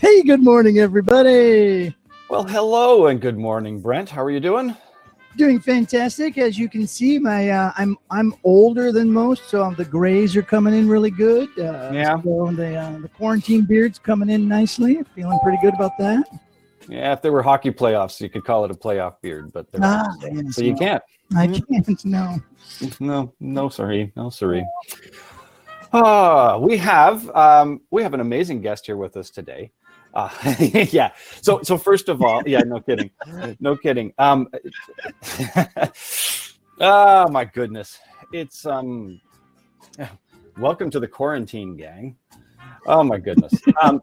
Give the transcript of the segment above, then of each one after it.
Hey, good morning, everybody. Well, hello and good morning, Brent. How are you doing? Doing fantastic. As you can see, my uh, I'm I'm older than most, so the grays are coming in really good. Uh, Yeah. So the uh, the quarantine beard's coming in nicely. Feeling pretty good about that. Yeah, if there were hockey playoffs, you could call it a playoff beard, but there Ah, yes, so you no. can't. I can't. No. No, no, sorry, no, sorry. Ah, we have um, we have an amazing guest here with us today. Uh, yeah. So so first of all, yeah, no kidding, no kidding. Um, oh my goodness, it's um, welcome to the quarantine gang. Oh my goodness. Um,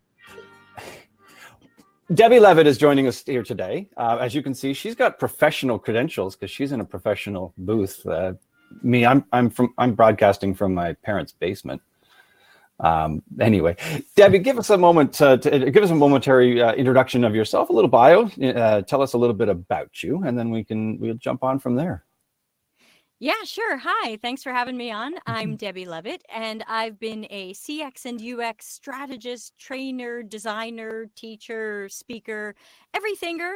Debbie Levitt is joining us here today. Uh, as you can see, she's got professional credentials because she's in a professional booth. Uh, me, I'm I'm from I'm broadcasting from my parents' basement. Um, anyway, Debbie, give us a moment to give us a momentary uh, introduction of yourself, a little bio. Uh, tell us a little bit about you, and then we can we'll jump on from there. Yeah, sure. Hi. Thanks for having me on. I'm Debbie Levitt, and I've been a CX and UX strategist, trainer, designer, teacher, speaker, everythinger,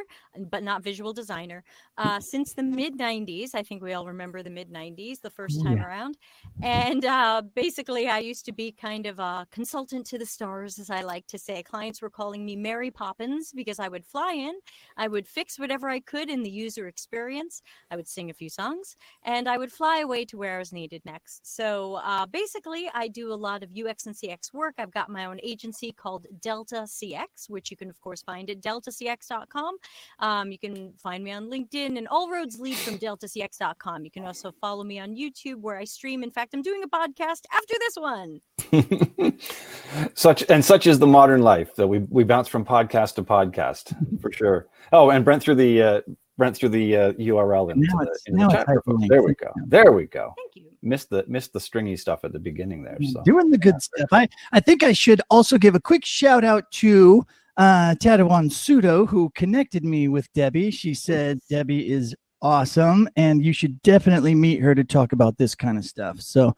but not visual designer, uh, since the mid 90s. I think we all remember the mid 90s, the first time yeah. around. And uh, basically, I used to be kind of a consultant to the stars, as I like to say. Clients were calling me Mary Poppins because I would fly in, I would fix whatever I could in the user experience, I would sing a few songs and I would fly away to where I was needed next. So uh, basically, I do a lot of UX and CX work. I've got my own agency called Delta CX, which you can, of course, find at deltacx.com. Um, you can find me on LinkedIn, and all roads lead from deltacx.com. You can also follow me on YouTube, where I stream. In fact, I'm doing a podcast after this one. such and such is the modern life that we we bounce from podcast to podcast for sure. Oh, and Brent through the uh, Brent through the uh, URL into the, it's- in the chat. room. There we go. There we go. Thank you. Missed the missed the stringy stuff at the beginning there. So Doing the good stuff. I, I think I should also give a quick shout out to uh, Tadawon Sudo, who connected me with Debbie. She said Debbie is awesome, and you should definitely meet her to talk about this kind of stuff. So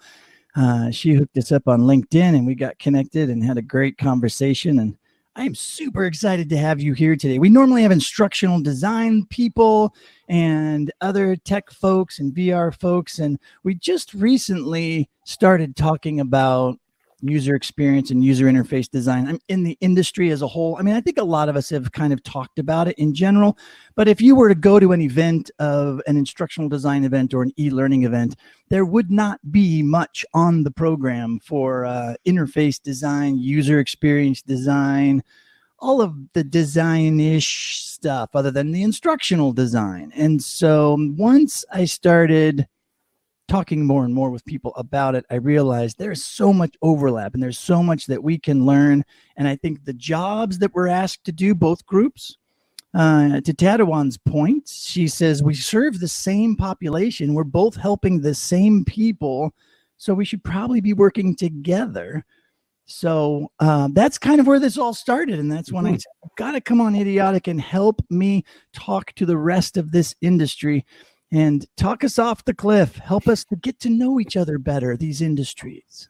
uh, she hooked us up on LinkedIn, and we got connected and had a great conversation. And I am super excited to have you here today. We normally have instructional design people and other tech folks and VR folks, and we just recently started talking about user experience and user interface design I'm in the industry as a whole. I mean, I think a lot of us have kind of talked about it in general, but if you were to go to an event of an instructional design event or an e-learning event, there would not be much on the program for uh, interface design, user experience design, all of the design-ish stuff other than the instructional design. And so once I started talking more and more with people about it, I realized there's so much overlap and there's so much that we can learn. And I think the jobs that we're asked to do, both groups, uh, to Tadawan's point, she says we serve the same population. We're both helping the same people. So we should probably be working together. So uh, that's kind of where this all started. And that's when I Mhm. said, I've got to come on IDIODC and help me talk to the rest of this industry and talk us off the cliff, help us to get to know each other better, these industries.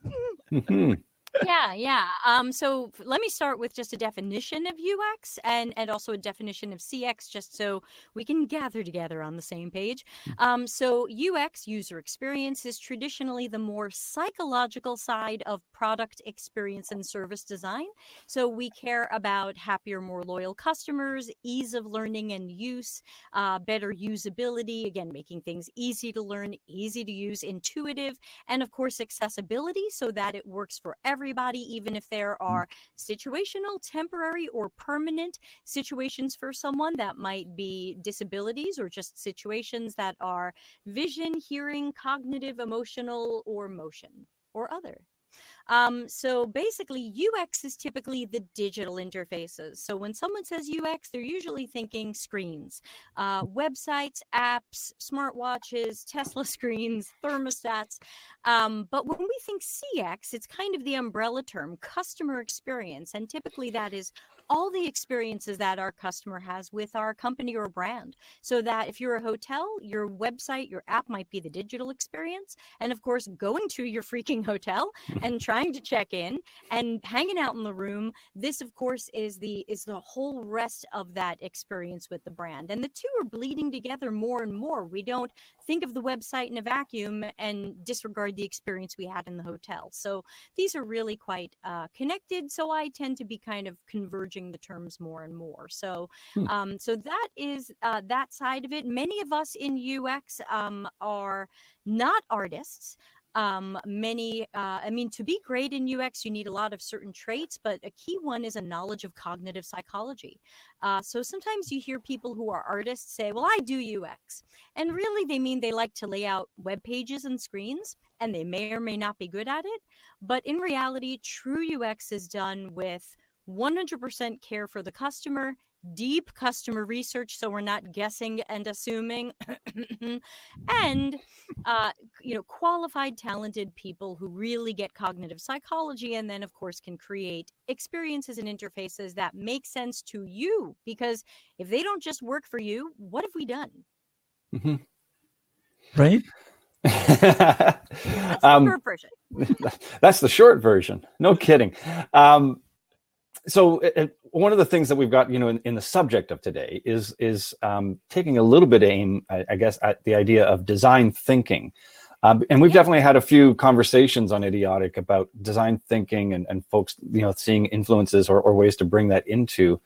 Mhm. Yeah yeah um so let me start with just a definition of ux and and also a definition of cx just so we can gather together on the same page. Um so ux user experience is traditionally the more psychological side of product experience and service design. So we care about happier more loyal customers ease of learning and use uh, better usability again making things easy to learn easy to use intuitive and of course accessibility so that it works for everybody even if there mm. are situational temporary or permanent situations for someone that might be disabilities or just situations that are vision hearing cognitive emotional or motion or other um, so basically, UX is typically the digital interfaces. So when someone says UX, they're usually thinking screens, uh, websites, apps, smartwatches, Tesla screens, thermostats. Um, but when we think CX, it's kind of the umbrella term, customer experience. And typically that is all the experiences that our customer has with our company or brand. So that if you're a hotel, your website, your app might be the digital experience. And of course, going to your freaking hotel and trying to check in and hanging out in the room this of course is the is the whole rest of that experience with the brand and the two are bleeding together more and more we don't think of the website in a vacuum and disregard the experience we had in the hotel so these are really quite uh, connected so i tend to be kind of converging the terms more and more. So Hmm. um, so that is uh, that side of it. Many of us in ux um, are not artists. Um, many uh, i mean to be great in ux you need a lot of certain traits but a key one is a knowledge of cognitive psychology. Uh, so sometimes you hear people who are artists say well i do ux and really they mean they like to lay out web pages and screens and they may or may not be good at it. But in reality true ux is done with 100% care for the customer deep customer research so we're not guessing and assuming and uh, you know qualified talented people who really get cognitive psychology and then of course can create experiences and interfaces that make sense to you because if they don't just work for you what have we done Mhm. Right? that's the um, short version that's the short version. No kidding. Um, so one of the things that we've got, you know, in, in the subject of today is is um, taking a little bit of aim, I, I guess, at the idea of design thinking. Um, and we've Yeah. definitely had a few conversations on IDIODC about design thinking and, and folks, you know, seeing influences or, or ways to bring that into,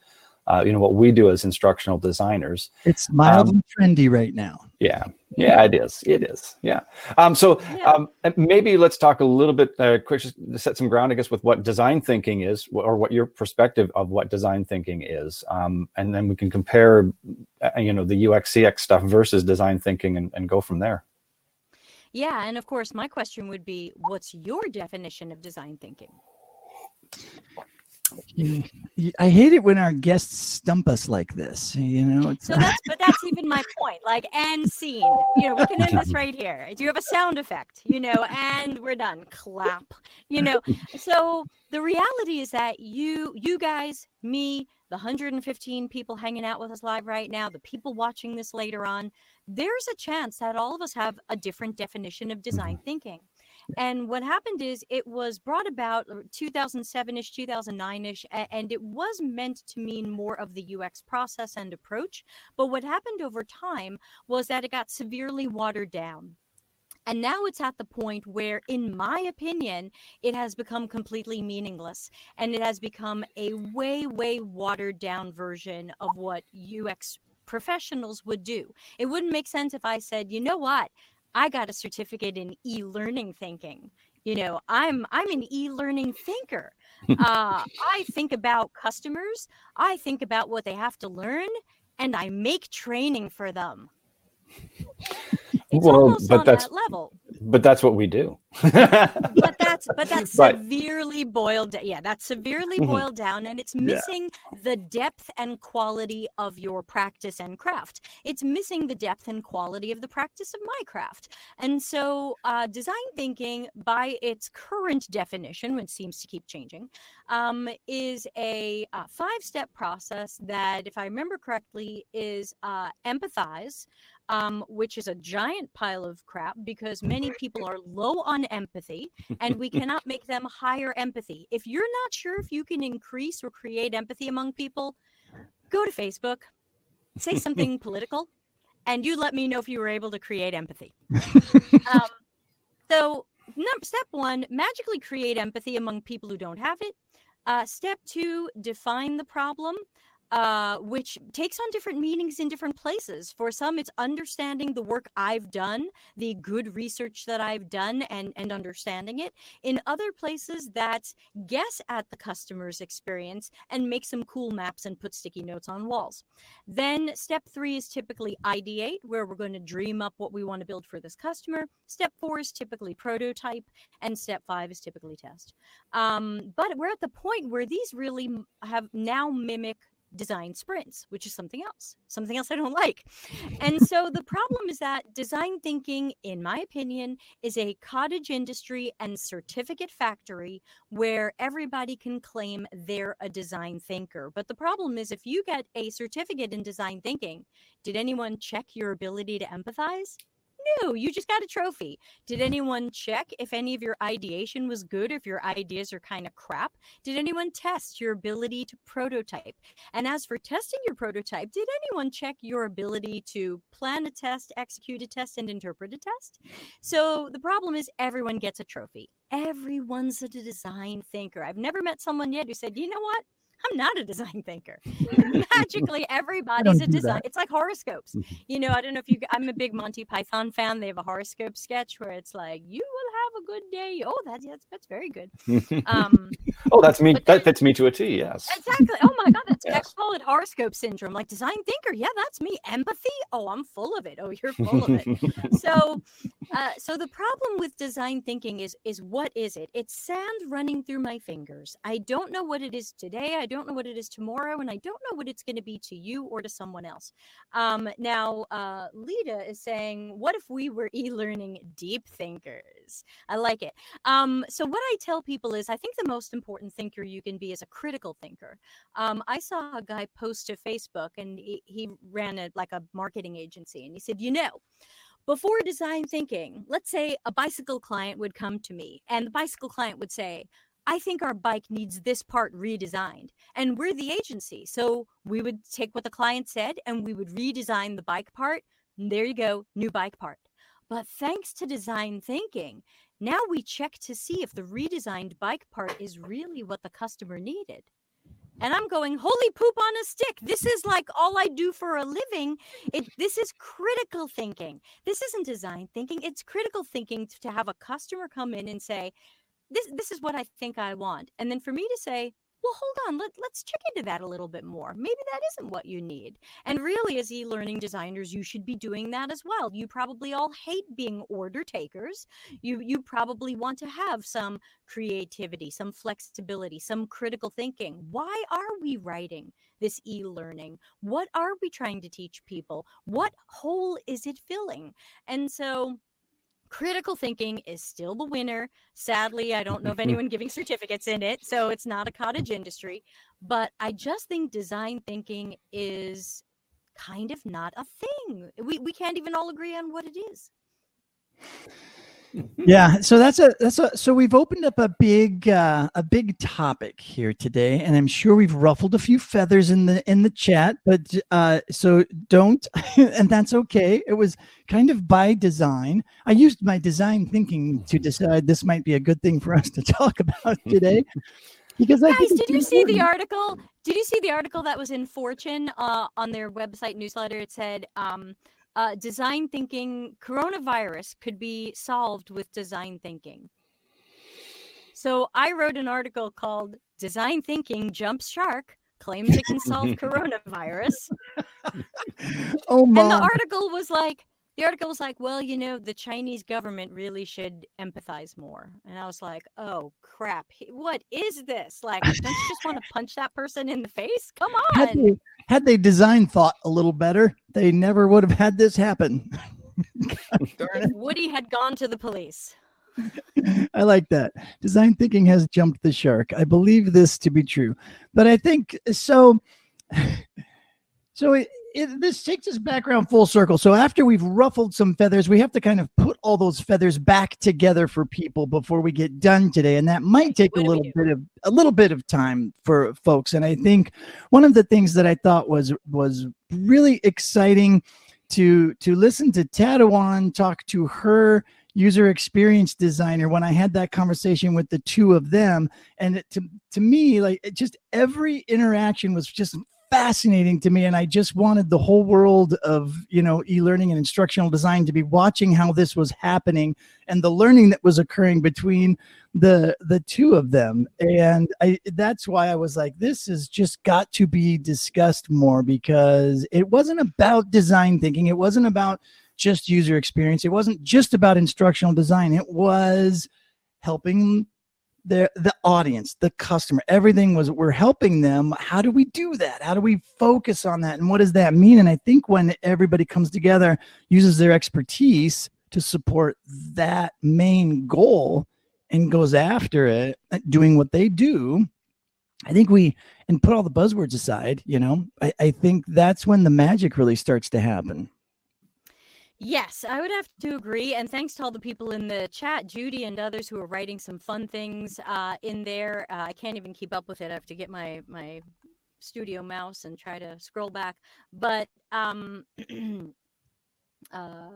uh, you know, what we do as instructional designers. It's mildly Um, trendy right now. Yeah, yeah, it is. It is. Yeah. Um, so Yeah. um, maybe let's talk a little bit, uh, quick, just to set some ground, I guess, with what design thinking is, or what your perspective of what design thinking is, um, and then we can compare, uh, you know, the UX CX stuff versus design thinking, and, and go from there. yeah and of course my question would be what's your definition of design thinking You- you- I hate it when our guests stump us like this. You know, So that's but that's even my point. Like and scene. You know, we can end this right here. Do you have a sound effect? You know, and we're done. Clap. You know. So the reality is that you you guys, me, the 115 people hanging out with us live right now, the people watching this later on, there's a chance that all of us have a different definition of design mm-hmm. thinking. And what happened is it was brought about uh, 2007 ish, 2009 ish, and it was meant to mean more of the UX process and approach. But what happened over time was that it got severely watered down. And now it's at the point where, in my opinion, it has become completely meaningless and it has become a way, way watered down version of what UX professionals would do. It wouldn't make sense if I said, you know what? I got a certificate in e-learning thinking. You know, I'm I'm an e-learning thinker. uh, I think about customers. I think about what they have to learn, and I make training for them. It's Well, almost but on that's- that level But that's what we do. but that's but that's severely boiled yeah that's severely Mhm. boiled down and it's Yeah. missing the depth and quality of your practice and craft it's missing the depth and quality of the practice of my craft and so uh, design thinking by its current definition which seems to keep changing um, is a uh, five step process that if i remember correctly is uh, empathize um, which is a giant pile of crap because many people are low on empathy and we cannot make them higher empathy. If you're not sure if you can increase or create empathy among people, go to Facebook, say something political, and you let me know if you were able to create empathy. um, so, step one magically create empathy among people who don't have it. Uh, step two define the problem uh, which takes on different meanings in different places. For some, it's understanding the work I've done, the good research that I've done, and and understanding it. In other places, that's guess at the customer's experience and make some cool maps and put sticky notes on walls. Then step three is typically ideate, where we're going to dream up what we want to build for this customer. Step four is typically prototype, and step five is typically test. Um, but we're at the point where these really have now mimic design sprints, which is something else, something else I don't like. And so the problem is that design thinking, in my opinion, is a cottage industry and certificate factory where everybody can claim they're a design thinker. But the problem is, if you get a certificate in design thinking, did anyone check your ability to empathize? No, you just got a trophy. Did anyone check if any of your ideation was good, if your ideas are kind of crap? Did anyone test your ability to prototype? And as for testing your prototype, did anyone check your ability to plan a test, execute a test, and interpret a test? So the problem is everyone gets a trophy. Everyone's a design thinker. I've never met someone yet who said, you know what? I'm not a design thinker. Magically, everybody's a design. It's like horoscopes. Mm-hmm. You know, I don't know if you. I'm a big Monty Python fan. They have a horoscope sketch where it's like, "You will have a good day." Oh, that's that's, that's very good. Um, oh, that's me. That fits me to a T. Yes. Exactly. Oh my God, that's yes. I call it horoscope syndrome. Like design thinker. Yeah, that's me. Empathy. Oh, I'm full of it. Oh, you're full of it. so, uh, so the problem with design thinking is is what is it? It's sand running through my fingers. I don't know what it is today. I don't know what it is tomorrow, and I don't know what it's going to be to you or to someone else. Um, now, uh, Lita is saying, "What if we were e-learning deep thinkers?" I like it. Um, so, what I tell people is, I think the most important thinker you can be is a critical thinker. Um, I saw a guy post to Facebook, and he, he ran a like a marketing agency, and he said, "You know." Before design thinking, let's say a bicycle client would come to me and the bicycle client would say, I think our bike needs this part redesigned. And we're the agency. So we would take what the client said and we would redesign the bike part. And there you go, new bike part. But thanks to design thinking, now we check to see if the redesigned bike part is really what the customer needed. And I'm going, holy poop on a stick. This is like all I do for a living. It this is critical thinking. This isn't design thinking. It's critical thinking to have a customer come in and say, this this is what I think I want. And then for me to say, well, hold on, let, let's check into that a little bit more. Maybe that isn't what you need. And really, as e learning designers, you should be doing that as well. You probably all hate being order takers. You, you probably want to have some creativity, some flexibility, some critical thinking. Why are we writing this e learning? What are we trying to teach people? What hole is it filling? And so, critical thinking is still the winner. Sadly, I don't know of anyone giving certificates in it, so it's not a cottage industry. But I just think design thinking is kind of not a thing. We we can't even all agree on what it is yeah so that's a that's a so we've opened up a big uh, a big topic here today and i'm sure we've ruffled a few feathers in the in the chat but uh so don't and that's okay. It was kind of by design. I used my design thinking to decide this might be a good thing for us to talk about today because I guys did you see the article did you see the article that was in fortune uh, on their website newsletter? It said um uh, design thinking coronavirus could be solved with design thinking. So I wrote an article called Design Thinking Jumps Shark Claims It Can Solve Coronavirus. oh my. And the article was like, the article was like, well, you know, the Chinese government really should empathize more. And I was like, oh crap, what is this? Like, don't you just want to punch that person in the face? Come on. Had they, had they designed thought a little better, they never would have had this happen. if Woody had gone to the police. I like that. Design thinking has jumped the shark. I believe this to be true. But I think so. So it, it, this takes us back around full circle. So after we've ruffled some feathers, we have to kind of put all those feathers back together for people before we get done today, and that might take a little bit of a little bit of time for folks. And I think one of the things that I thought was was really exciting to to listen to Tatawan talk to her user experience designer when I had that conversation with the two of them, and it, to to me, like just every interaction was just fascinating to me and i just wanted the whole world of you know e-learning and instructional design to be watching how this was happening and the learning that was occurring between the the two of them. And i that's why i was like this has just got to be discussed more because it wasn't about design thinking. It wasn't about just user experience. It wasn't just about instructional design. It was helping the the audience the customer everything was we're helping them. How do we do that? How do we focus on that? And what does that mean? And i think when everybody comes together uses their expertise to support that main goal and goes after it uh, doing what they do i think we and put all the buzzwords aside you know i, I think that's when the magic really starts to happen Yes, I would have to agree. And thanks to all the people in the chat, Judy and others who are writing some fun things uh, in there. Uh, I can't even keep up with it. I have to get my my studio mouse and try to scroll back. But um, uh,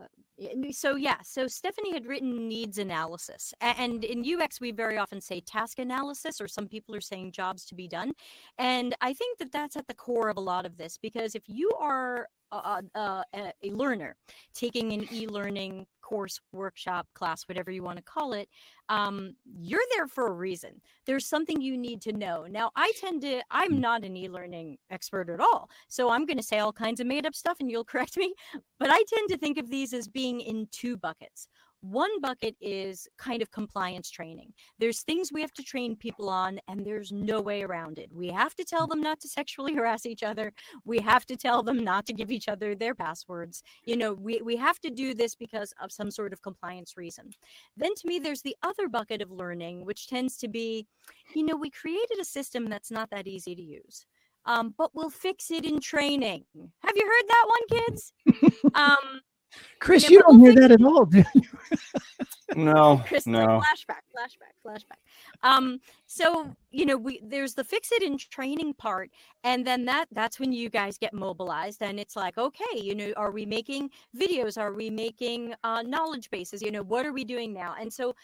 so yeah, so Stephanie had written needs analysis, and in UX we very often say task analysis, or some people are saying jobs to be done, and I think that that's at the core of a lot of this because if you are a, a, a learner taking an e-learning course, workshop, class, whatever you want to call it, um, you're there for a reason. There's something you need to know. Now, I tend to, I'm mm. not an e learning expert at all. So I'm going to say all kinds of made up stuff and you'll correct me. But I tend to think of these as being in two buckets. One bucket is kind of compliance training. There's things we have to train people on, and there's no way around it. We have to tell them not to sexually harass each other. We have to tell them not to give each other their passwords. You know, we, we have to do this because of some sort of compliance reason. Then to me, there's the other bucket of learning, which tends to be, you know, we created a system that's not that easy to use. Um, but we'll fix it in training. Have you heard that one, kids? um, Chris, yeah, you don't hear that at all, do you? no, Chris, no. flashback, flashback, flashback. Um, so you know, we there's the fix it in training part, and then that that's when you guys get mobilized, and it's like, okay, you know, are we making videos? Are we making uh, knowledge bases? You know, what are we doing now? And so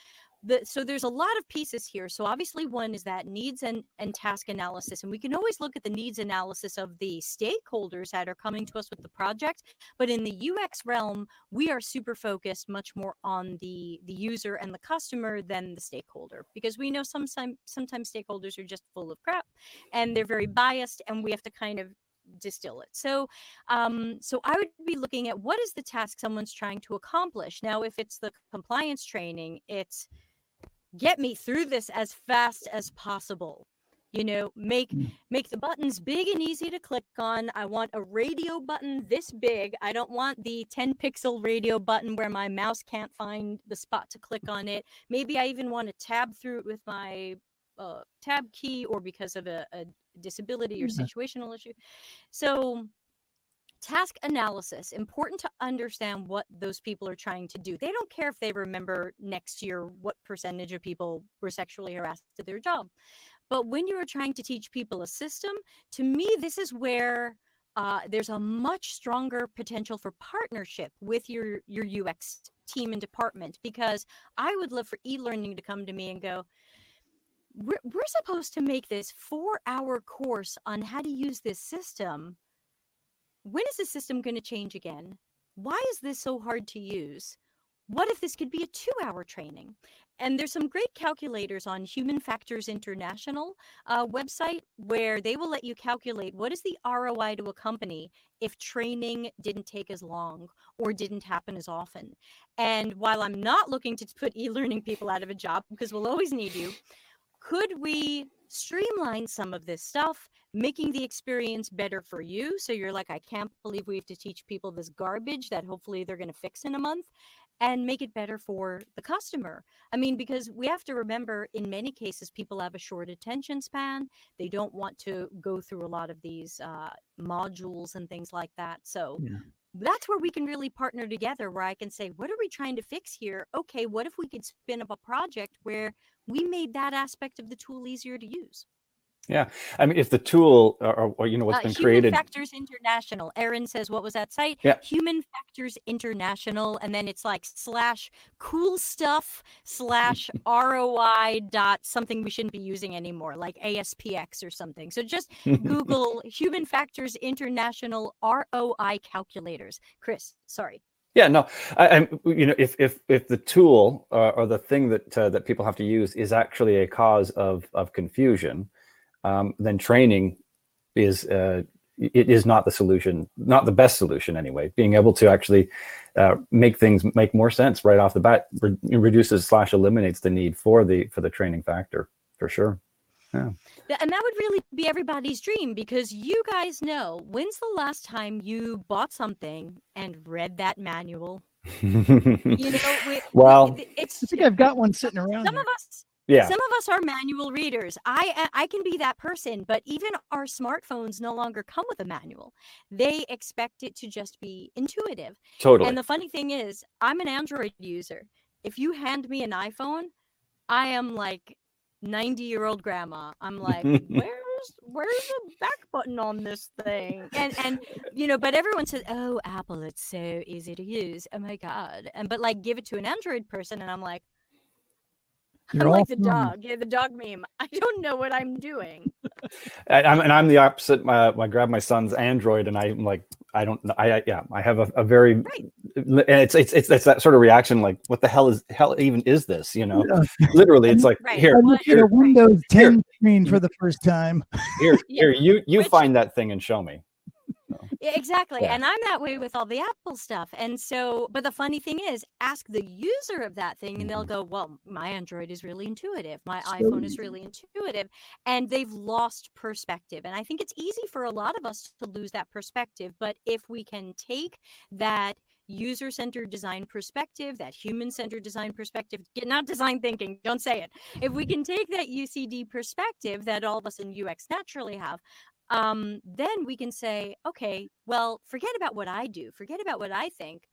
the, so there's a lot of pieces here so obviously one is that needs and, and task analysis and we can always look at the needs analysis of the stakeholders that are coming to us with the project but in the ux realm we are super focused much more on the the user and the customer than the stakeholder because we know sometimes sometimes stakeholders are just full of crap and they're very biased and we have to kind of distill it. So, um, so I would be looking at what is the task someone's trying to accomplish. Now, if it's the compliance training, it's get me through this as fast as possible you know make mm. make the buttons big and easy to click on. I want a radio button this big. I don't want the 10 pixel radio button where my mouse can't find the spot to click on it. Maybe i even want to tab through it with my uh, tab key or because of a, a disability or situational issue. So task analysis important to understand what those people are trying to do. They don't care if they remember next year what percentage of people were sexually harassed at their job. But when you are trying to teach people a system to me this is where uh, there's a much stronger potential for partnership with your your ux team and department because i would love for e-learning to come to me and go we're, we're supposed to make this four hour course on how to use this system when is the system going to change again? Why is this so hard to use? What if this could be a two hour training? And there's some great calculators on Human Factors International uh, website where they will let you calculate what is the ROI to a company if training didn't take as long or didn't happen as often. And while I'm not looking to put e learning people out of a job because we'll always need you, could we streamline some of this stuff, making the experience better for you. So you're like, I can't believe we have to teach people this garbage that hopefully they're going to fix in a month and make it better for the customer. I mean, because we have to remember in many cases, people have a short attention span. They don't want to go through a lot of these uh, modules and things like that. So yeah that's where we can really partner together where i can say what are we trying to fix here okay what if we could spin up a project where we made that aspect of the tool easier to use. Yeah, I mean, if the tool or, or you know what's uh, been created. Human created. Factors International. Aaron says, "What was that site?" Yeah. Human Factors International, and then it's like slash cool stuff slash ROI dot something we shouldn't be using anymore, like ASPX or something. So just Google Human Factors International ROI calculators. Chris, sorry. Yeah, no, I, I, you know, if if if the tool uh, or the thing that uh, that people have to use is actually a cause of of confusion, um, then training is uh, it is not the solution, not the best solution anyway. Being able to actually uh, make things make more sense right off the bat re- reduces slash eliminates the need for the for the training factor for sure. Yeah. And that would really be everybody's dream because you guys know when's the last time you bought something and read that manual? you know, we, well, it's, I think I've got one sitting around. Some here. of us Yeah. Some of us are manual readers. I I can be that person, but even our smartphones no longer come with a manual. They expect it to just be intuitive. Totally. And the funny thing is, I'm an Android user. If you hand me an iPhone, I am like 90 year old grandma. I'm like, where's where's the back button on this thing? And and you know, but everyone says, oh, Apple, it's so easy to use. Oh my god. And but like, give it to an Android person, and I'm like. You're I'm all like the dog. Yeah, the dog meme. I don't know what I'm doing. I, I'm, and I'm the opposite. My, I grab my son's Android, and I'm like, I don't know. I, I yeah, I have a, a very, Right. and it's, it's it's it's that sort of reaction, like, what the hell is hell even is this? You know, Yeah. literally, it's like Right. here, I looked at here, a Windows 10 Here. screen for the first time. here, Yeah. here. You you Which- find that thing and show me. Yeah, exactly. Yeah. And I'm that way with all the Apple stuff. And so, but the funny thing is, ask the user of that thing, and they'll Mhm. go, Well, my Android is really intuitive. My So iPhone is really intuitive. And they've lost perspective. And I think it's easy for a lot of us to lose that perspective. But if we can take that user centered design perspective, that human centered design perspective, get not design thinking, don't say it. If we can take that UCD perspective that all of us in UX naturally have, um, then we can say, okay, well, forget about what I do, forget about what I think.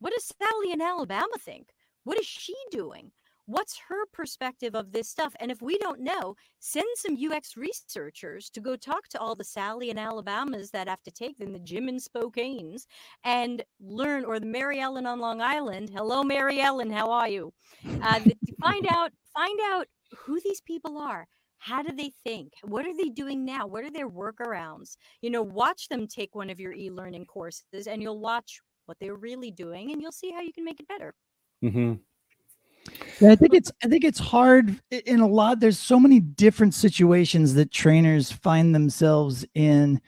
What does Sally in Alabama think? What is she doing? What's her perspective of this stuff? And if we don't know, send some UX researchers to go talk to all the Sally and Alabamas that have to take them, the Jim and Spokanes, and learn, or the Mary Ellen on Long Island. Hello, Mary Ellen, how are you? Uh, find out, find out who these people are. How do they think? What are they doing now? What are their workarounds? You know, watch them take one of your e-learning courses, and you'll watch what they're really doing, and you'll see how you can make it better. hmm Yeah, I think it's I think it's hard in a lot. There's so many different situations that trainers find themselves in,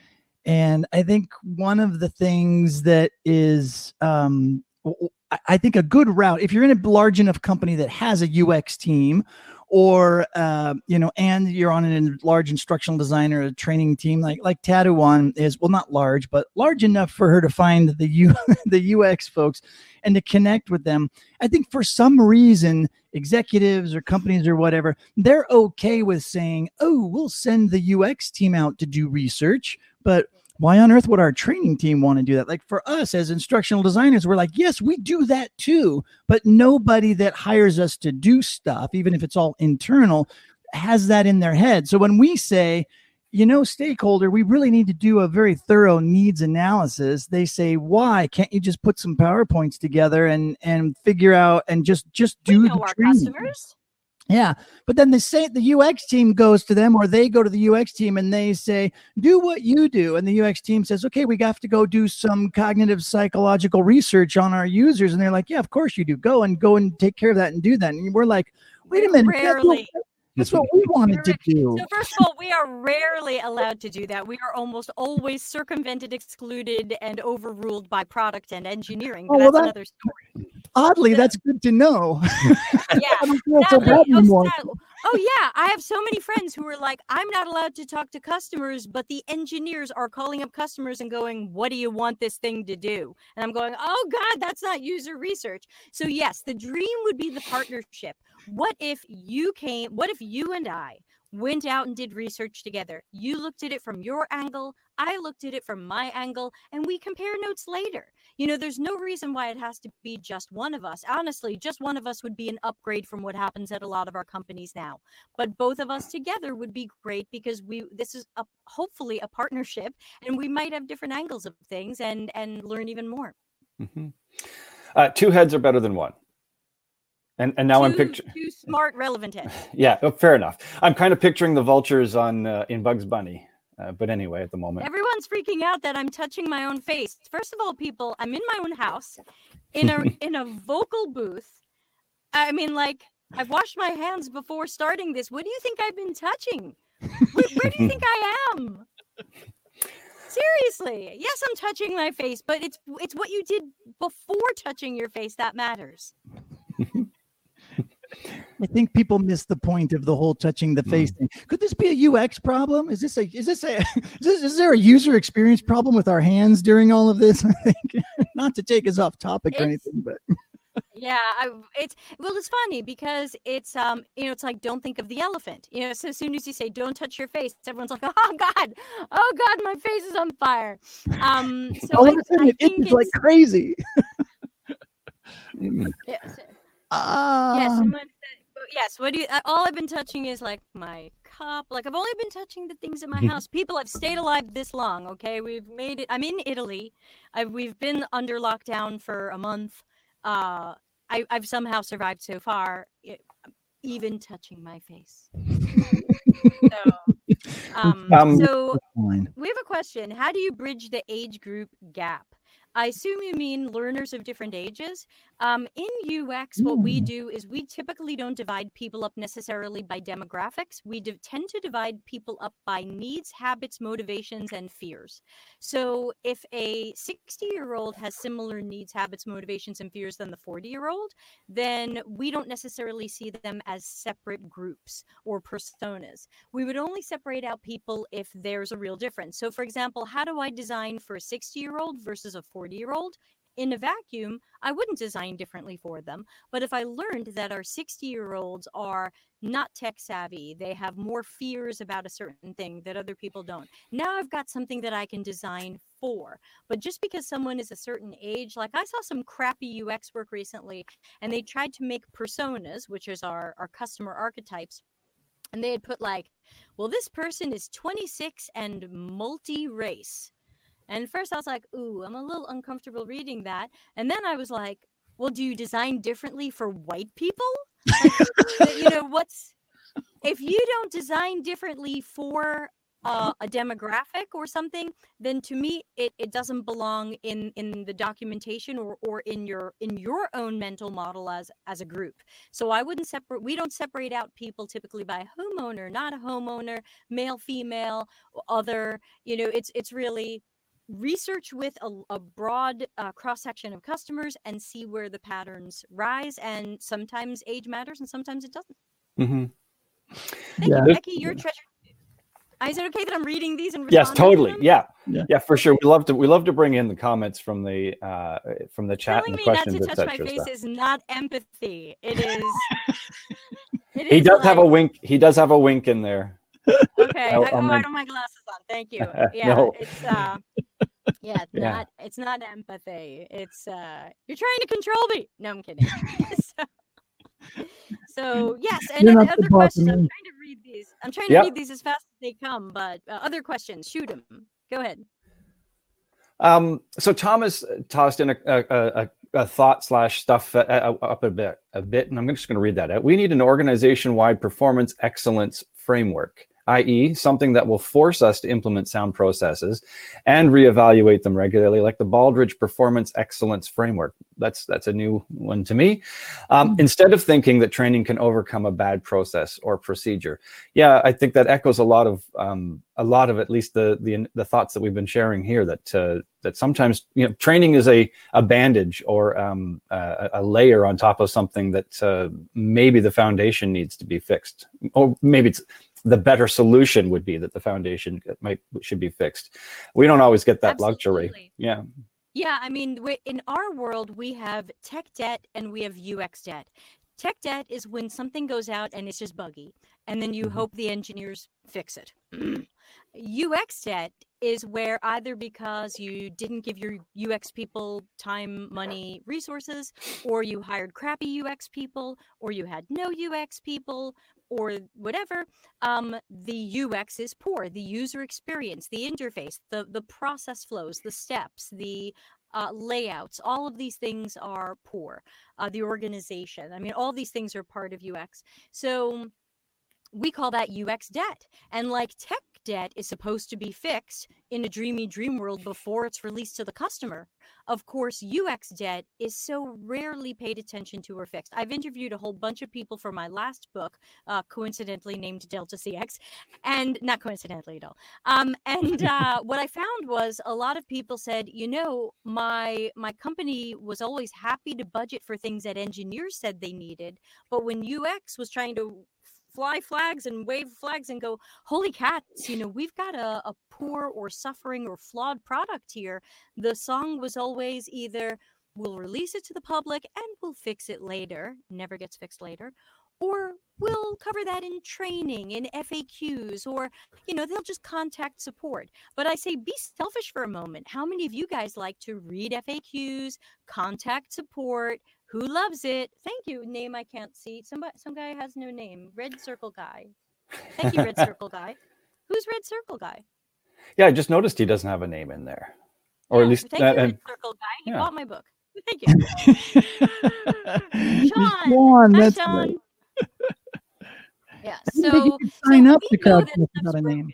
and I think one of the things that is, um, w- w- I- I think a good route if you're in a large enough company that has a UX team, or uh, you know, and you're on a large instructional designer a training team like like Tattooon is well, not large, but large enough for her to find the U the UX folks and to connect with them. I think for some reason, executives or companies or whatever, they're okay with saying, oh, we'll send the UX team out to do research. But why on earth would our training team want to do that? Like for us as instructional designers, we're like, yes, we do that too. But nobody that hires us to do stuff, even if it's all internal, has that in their head. So when we say, you know, stakeholder, we really need to do a very thorough needs analysis. They say, why can't you just put some PowerPoints together and and figure out and just just We do know the our training? customers. Yeah, but then the say the UX team goes to them, or they go to the UX team and they say, "Do what you do," and the UX team says, "Okay, we have to go do some cognitive psychological research on our users," and they're like, "Yeah, of course you do. Go and go and take care of that and do that." And we're like, "Wait a minute, Rarely. That's what we wanted to do." So first of all, we are rarely allowed to do that. We are almost always circumvented, excluded, and overruled by product and engineering. Oh, but Oh, well, that's that- another story. Oddly, that's good to know. Yeah. I don't feel so bad oh, anymore. sad- oh yeah, I have so many friends who are like, I'm not allowed to talk to customers, but the engineers are calling up customers and going, "What do you want this thing to do?" And I'm going, "Oh God, that's not user research." So yes, the dream would be the partnership. What if you came? What if you and I went out and did research together? You looked at it from your angle, I looked at it from my angle, and we compare notes later. You know, there's no reason why it has to be just one of us. Honestly, just one of us would be an upgrade from what happens at a lot of our companies now. But both of us together would be great because we this is a hopefully a partnership and we might have different angles of things and and learn even more. Mhm. Uh, two heads are better than one. And and now I'm Two- picturing. two smart, relevant. Yeah, oh, fair enough. I'm kind of picturing the vultures on uh, in Bugs Bunny. Uh, but anyway, at the moment, Everyone's freaking out that I'm touching my own face. First of all, people, I'm in my own house, in a in a vocal booth. I mean, like I've washed my hands before starting this. What do you think I've been touching? Where, where do you think I am? Seriously, yes, I'm touching my face, but it's it's what you did before touching your face that matters. I think people miss the point of the whole touching the face thing. Could this be a UX problem? Is this a is this a is, this, is there a user experience problem with our hands during all of this? I think not to take us off topic or anything, but yeah, I, it's well, it's funny because it's um, you know, it's like don't think of the elephant. You know, so as soon as you say don't touch your face, everyone's like, oh god, oh god, my face is on fire. Um, so All I, of a sudden, I it itches like crazy. Mm. yes, Ah, yes, said- yes. What do you? uh, All I've been touching is like my cup. Like I've only been touching the things in my house. People have stayed alive this long. Okay, we've made it. I'm in Italy. I, we've been under lockdown for a month. Uh, I, I've somehow survived so far. It, even touching my face. so, um, Um, so we have a question. How do you bridge the age group gap? I assume you mean learners of different ages. Um, in UX, what we Mm. do is we typically don't divide people up necessarily by demographics. We tend to divide people up by needs, habits, motivations, and fears. So if a 60 year old has similar needs, habits, motivations, and fears than the 40 year old, then we don't necessarily see them as separate groups or personas we would only separate out people if there's a real difference. So, for example, how do I design for a 60 year old versus a 40 year old? In a vacuum, I wouldn't design differently for them. But if I learned that our 60 year olds are not tech savvy, they have more fears about a certain thing that other people don't, now I've got something that I can design for. But just because someone is a certain age, like I saw some crappy UX work recently, and they tried to make personas, which is our, our customer archetypes, and they had put like, well, this person is 26 and multi race. And first I was like, ooh, I'm a little uncomfortable reading that. And then I was like, well, do you design differently for white people? Like, you know, what's if you don't design differently for uh, a demographic or something, then to me it, it doesn't belong in in the documentation or or in your in your own mental model as as a group. So I wouldn't separate. We don't separate out people typically by homeowner, not a homeowner, male, female, other. You know, it's it's really research with a, a broad uh, cross section of customers and see where the patterns rise. And sometimes age matters, and sometimes it doesn't. Mm-hmm. Thank Yeah. you, Becky. Your treasure. Is it okay that I'm reading these and Yes, responding to totally. them? Yeah. Yeah. yeah, for sure. We love to we love to bring in the comments from the uh from the chat Telling and the me not questions, to touch my etc. face is not empathy. It is. it He is does have a wink. He does have a wink in there. Okay. I, I'll oh, I men- don't have my glasses on. Thank you. Yeah. No. It's uh. Yeah, it's Yeah. not. It's not empathy. It's uh. You're trying to control me. No, I'm kidding. so, so yes, and then other questions. I'm trying to read these. I'm trying to Yep. read these as fast as they come. But uh, other questions, shoot them. Go ahead. Um, so Thomas tossed in a, a, a, a thought slash stuff uh, uh, up a bit, a bit, and I'm just going to read that out. We need an organization-wide performance excellence framework, i.e., something that will force us to implement sound processes and reevaluate them regularly, like the Baldrige Performance Excellence Framework. That's that's a new one to me. Um, Instead of thinking that training can overcome a bad process or procedure, yeah, I think that echoes a lot of um, a lot of at least the the the thoughts that we've been sharing here. That uh, that sometimes you know training is a a bandage or um, a, a layer on top of something that uh, maybe the foundation needs to be fixed, or maybe it's the better solution would be that the foundation might should be fixed. We don't always get that luxury. Yeah. Yeah, I mean, we, in our world, we have tech debt and we have UX debt. Tech debt is when something goes out and it's just buggy, and then you Mhm. hope the engineers fix it. UX debt is where either because you didn't give your UX people time, money, resources, or you hired crappy UX people, or you had no UX people, or whatever, um, the UX is poor. The user experience, the interface, the the process flows, the steps, the uh, layouts, all of these things are poor. Uh, the organization, I mean, all these things are part of UX. So we call that UX debt. And like tech debt is supposed to be fixed in a dreamy dream world before it's released to the customer. Of course, UX debt is so rarely paid attention to or fixed. I've interviewed a whole bunch of people for my last book, uh, coincidentally named Delta CX, and not coincidentally at all. Um, and uh, what I found was a lot of people said, you know, my my company was always happy to budget for things that engineers said they needed, but when UX was trying to fly flags and wave flags and go, holy cats, you know, we've got a, a poor or suffering or flawed product here. The song was always either, we'll release it to the public and we'll fix it later. Never gets fixed later. Or we'll cover that in training, in FAQs, or, you know, they'll just contact support. But I say be selfish for a moment. How many of you guys like to read FAQs, contact support? Who loves it? Thank you. Name I can't see. Somebody, some guy has no name. Red Circle Guy. Thank you, Red Circle Guy. Who's Red Circle Guy? Yeah, I just noticed he doesn't have a name in there, or Yeah, at least thank uh, you, and Red Circle Guy. He yeah. bought my book. Thank you. Sean. Sean, Hi, that's Sean. right. Yeah. So could sign up to that stuff's without a name.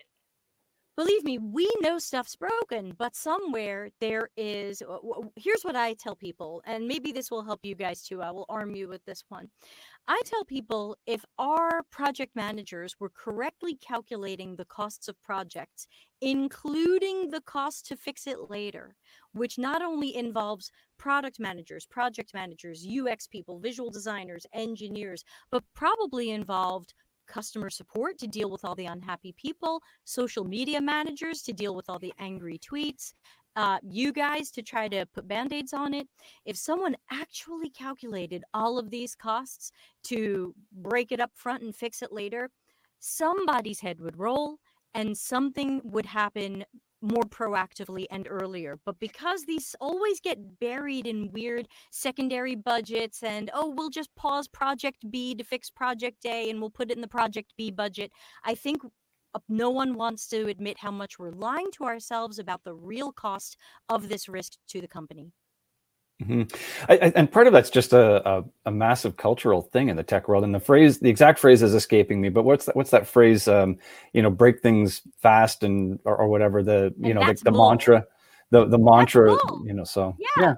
Believe me, we know stuff's broken, but somewhere there is. Uh, w- Here's what I tell people, and maybe this will help you guys too. I will arm you with this one. I tell people if our project managers were correctly calculating the costs of projects, including the cost to fix it later, which not only involves product managers, project managers, UX people, visual designers, engineers, but probably involved customer support to deal with all the unhappy people, social media managers to deal with all the angry tweets, uh, you guys to try to put band aids on it. If someone actually calculated all of these costs to break it up front and fix it later, somebody's head would roll and something would happen more proactively and earlier. But because these always get buried in weird secondary budgets and, oh, we'll just pause Project B to fix Project A and we'll put it in the Project B budget, I think no one wants to admit how much we're lying to ourselves about the real cost of this risk to the company. Mhm. I, I, and part of that's just a, a, a massive cultural thing in the tech world. And the phrase, the exact phrase is escaping me, but what's that, what's that phrase? Um, you know, break things fast and, or, or whatever the, you And know, the, the mantra, the, the mantra, you know, so Yeah.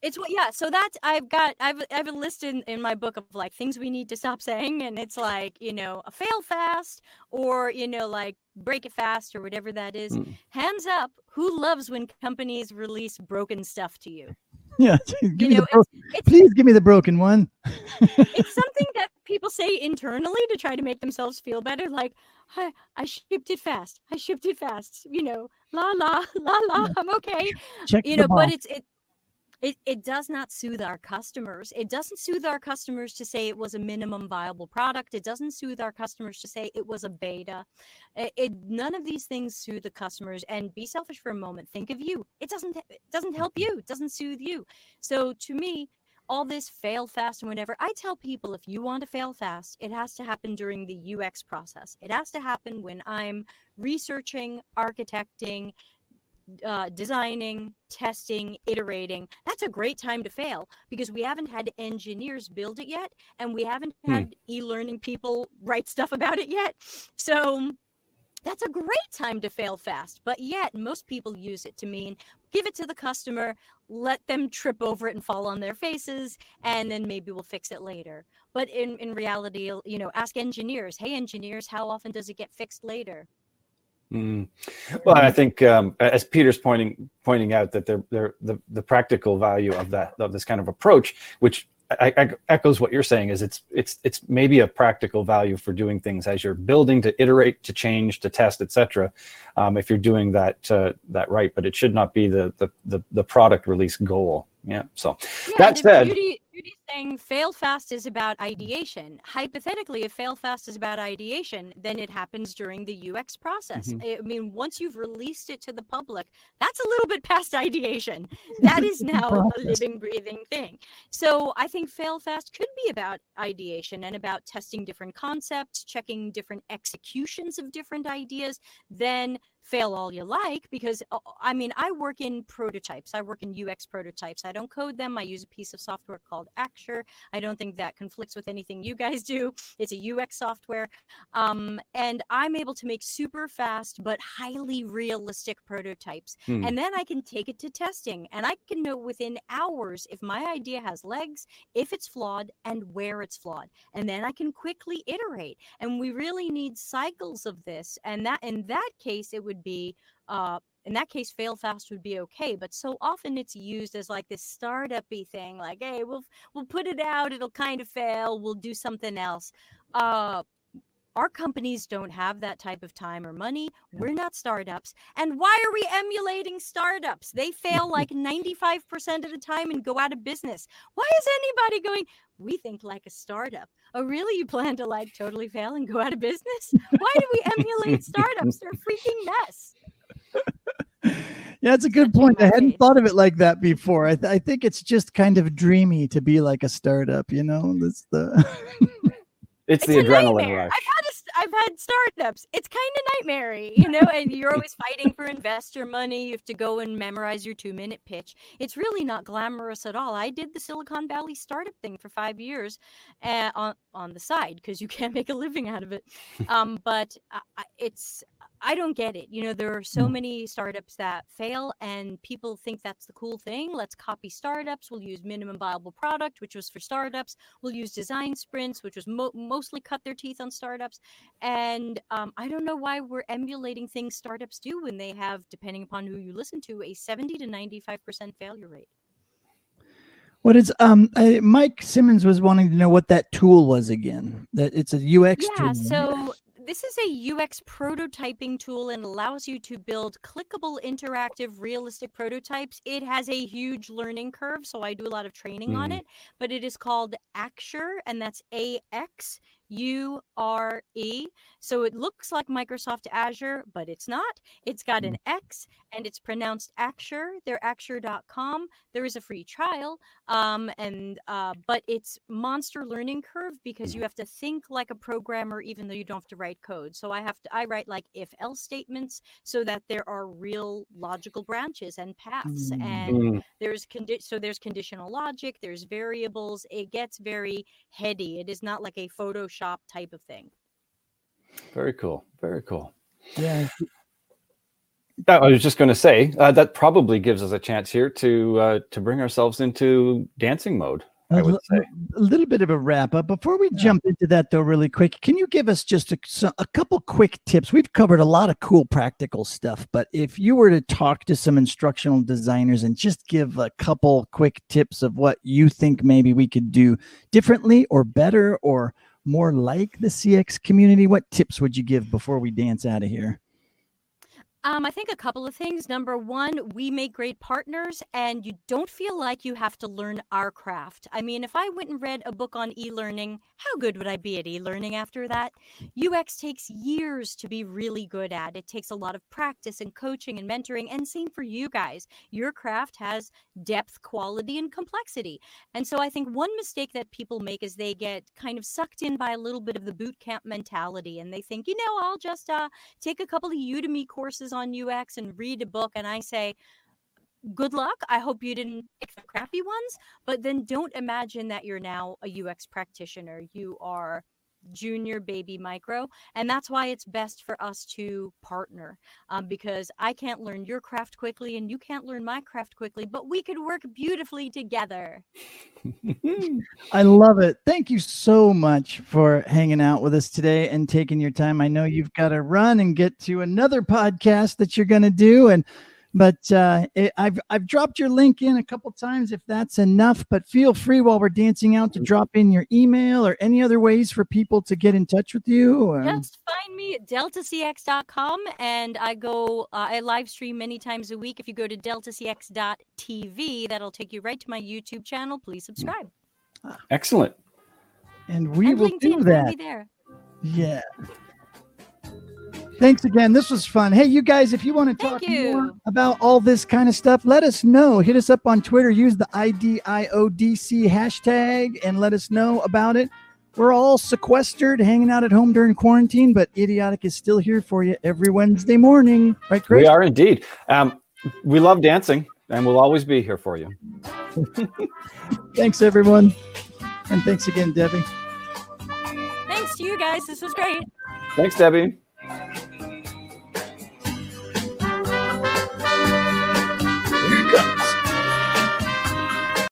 It's what yeah, so that's I've got I've I have a list in, in my book of like things we need to stop saying and it's like, you know, a fail fast or you know like break it fast or whatever that is. Mm. Hands up, who loves when companies release broken stuff to you? Yeah, give You me know, the bro- It's please give me the broken one. it's something that people say internally to try to make themselves feel better like I, I shipped it fast. I shipped it fast. You know, la la la la. I'm okay. Check you know box. but it's it it, it does not soothe our customers. It doesn't soothe our customers to say it was a minimum viable product. It doesn't soothe our customers to say it was a beta. It, it none of these things soothe the customers and be selfish for a moment. Think of you. It doesn't it doesn't help mm-hmm. you. It doesn't soothe you. So to me all this fail fast and whatever i tell people if you want to fail fast it has to happen during the ux process. It has to happen when i'm researching architecting uh, designing, testing, iterating, that's a great time to fail because we haven't had engineers build it yet, and we haven't Hmm. had e-learning people write stuff about it yet. So that's a great time to fail fast. But yet, most people use it to mean give it to the customer, let them trip over it and fall on their faces, and then maybe we'll fix it later. But in, in reality, you know, ask engineers, hey, engineers, how often does it get fixed later? Mm. Well, I think um, as Peter's pointing pointing out that they're, they're, the the practical value of that of this kind of approach, which I, I, echoes what you're saying, is it's it's it's maybe a practical value for doing things as you're building to iterate, to change, to test, etc. Um, if you're doing that uh, that right, but it should not be the the the, the product release goal. Yeah. So Yeah, That said- Judy, Judy's saying fail fast is about ideation. Hypothetically, if fail fast is about ideation, then it happens during the UX process. Mhm. I I mean, once you've released it to the public, that's a little bit past ideation. That is now a living, breathing thing. So I think fail fast could be about ideation and about testing different concepts, checking different executions of different ideas, then fail all you like because uh, I mean I work in prototypes. I work in UX prototypes. I don't code them. I use a piece of software called Axure. I don't think that conflicts with anything you guys do. It's a UX software. Um, and I'm able to make super fast but highly realistic prototypes. Hmm. And then I can take it to testing and I can know within hours if my idea has legs, if it's flawed, and where it's flawed. And then I can quickly iterate. And we really need cycles of this. And that in that case, it would be uh in that case, fail fast would be okay, but so often it's used as like this startup-y thing, like, hey, we'll we'll put it out, it'll kind of fail, we'll do something else. Uh our companies don't have that type of time or money. We're not startups. And why are we emulating startups? They fail like 95% of the time and go out of business. Why is anybody going, we think like a startup? Oh, really? You plan to like totally fail and go out of business? Why do we emulate startups? They're a freaking mess. Yeah, it's a good point. I hadn't thought of it like that before. I, th- I think it's just kind of dreamy to be like a startup, you know? That's the It's, It's the adrenaline nightmare. rush. I've had a, I've had startups. It's kind of nightmare, you know, and you're always fighting for investor money. You have to go and memorize your two minute pitch. It's really not glamorous at all. I did the Silicon Valley startup thing for five years uh, on on the side because you can't make a living out of it. Um, but I- it's I don't get it. You know, there are so Mm. many startups that fail, and people think that's the cool thing. Let's copy startups. We'll use minimum viable product, which was for startups. We'll use design sprints, which was mo- mostly cut their teeth on startups. And um, I don't know why we're emulating things startups do when they have, depending upon who you listen to, a 70 to 95% failure rate. what is um I, Mike Simmons was wanting to know what that tool was again. That it's a UX Yeah, tool. so this is a UX prototyping tool and allows you to build clickable, interactive, realistic prototypes. It has a huge learning curve, so I do a lot of training on Mm. it, but it is called Axure, and that's A X U R E. So it looks like Microsoft Azure, but it's not. It's got an X and it's pronounced Axure. They're Axure.com. There is a free trial, um, and uh, but it's monster learning curve because you have to think like a programmer, even though you don't have to write code. So I have to I write like if else statements so that there are real logical branches and paths Mm. and Mm. there's condi- so there's conditional logic there's variables it gets very heady it is not like a photoshop type of thing Very cool. Very cool. yeah, Yeah, I was just going to say uh, that probably gives us a chance here to uh, to bring ourselves into dancing mode. I a, would say. a little bit of a wrap up. Before we jump into that, though, really quick, can you give us just a, a couple quick tips? We've covered a lot of cool practical stuff, but if you were to talk to some instructional designers and just give a couple quick tips of what you think maybe we could do differently or better or more like the CX community, what tips would you give before we dance out of here? Um, I think a couple of things. Number one, we make great partners, and you don't feel like you have to learn our craft. I mean, if I went and read a book on e learning, how good would I be at e learning after that? UX takes years to be really good at. It takes a lot of practice and coaching and mentoring, and same for you guys. Your craft has depth, quality, and complexity. And so I think one mistake that people make is they get kind of sucked in by a little bit of the boot camp mentality, and they think, you know, I'll just uh, take a couple of Udemy courses on UX and read a book. And I say, good luck. I hope you didn't pick the crappy ones, but then don't imagine that you're now a UX practitioner. You are junior baby micro and that's why it's best for us to partner um, because i can't learn your craft quickly and you can't learn my craft quickly but we could work beautifully together I love it. Thank you so much for hanging out with us today and taking your time. I know you've got to run and get to another podcast that you're going to do, and but uh, it, I've I've dropped your link in a couple times if that's enough. But feel free while we're dancing out to drop in your email or any other ways for people to get in touch with you. Or, just find me at deltacx.com and i go uh, i live stream many times a week if you go to deltacx.tv that'll take you right to my youtube channel please subscribe Excellent. and we and will LinkedIn, do find that. me there Yeah. Thanks again. This was fun. Hey, you guys, if you want to talk more about all this kind of stuff, let us know. Hit us up on Twitter. Use the IDIODC hashtag and let us know about it. We're all sequestered, hanging out at home during quarantine, but IDIODC is still here for you every Wednesday morning. Right, Chris? We are indeed. Um, we love dancing, and we'll always be here for you. Thanks, everyone. And thanks again, Debbie. thanks to you guys this was great Thanks, Debbie. Thank you.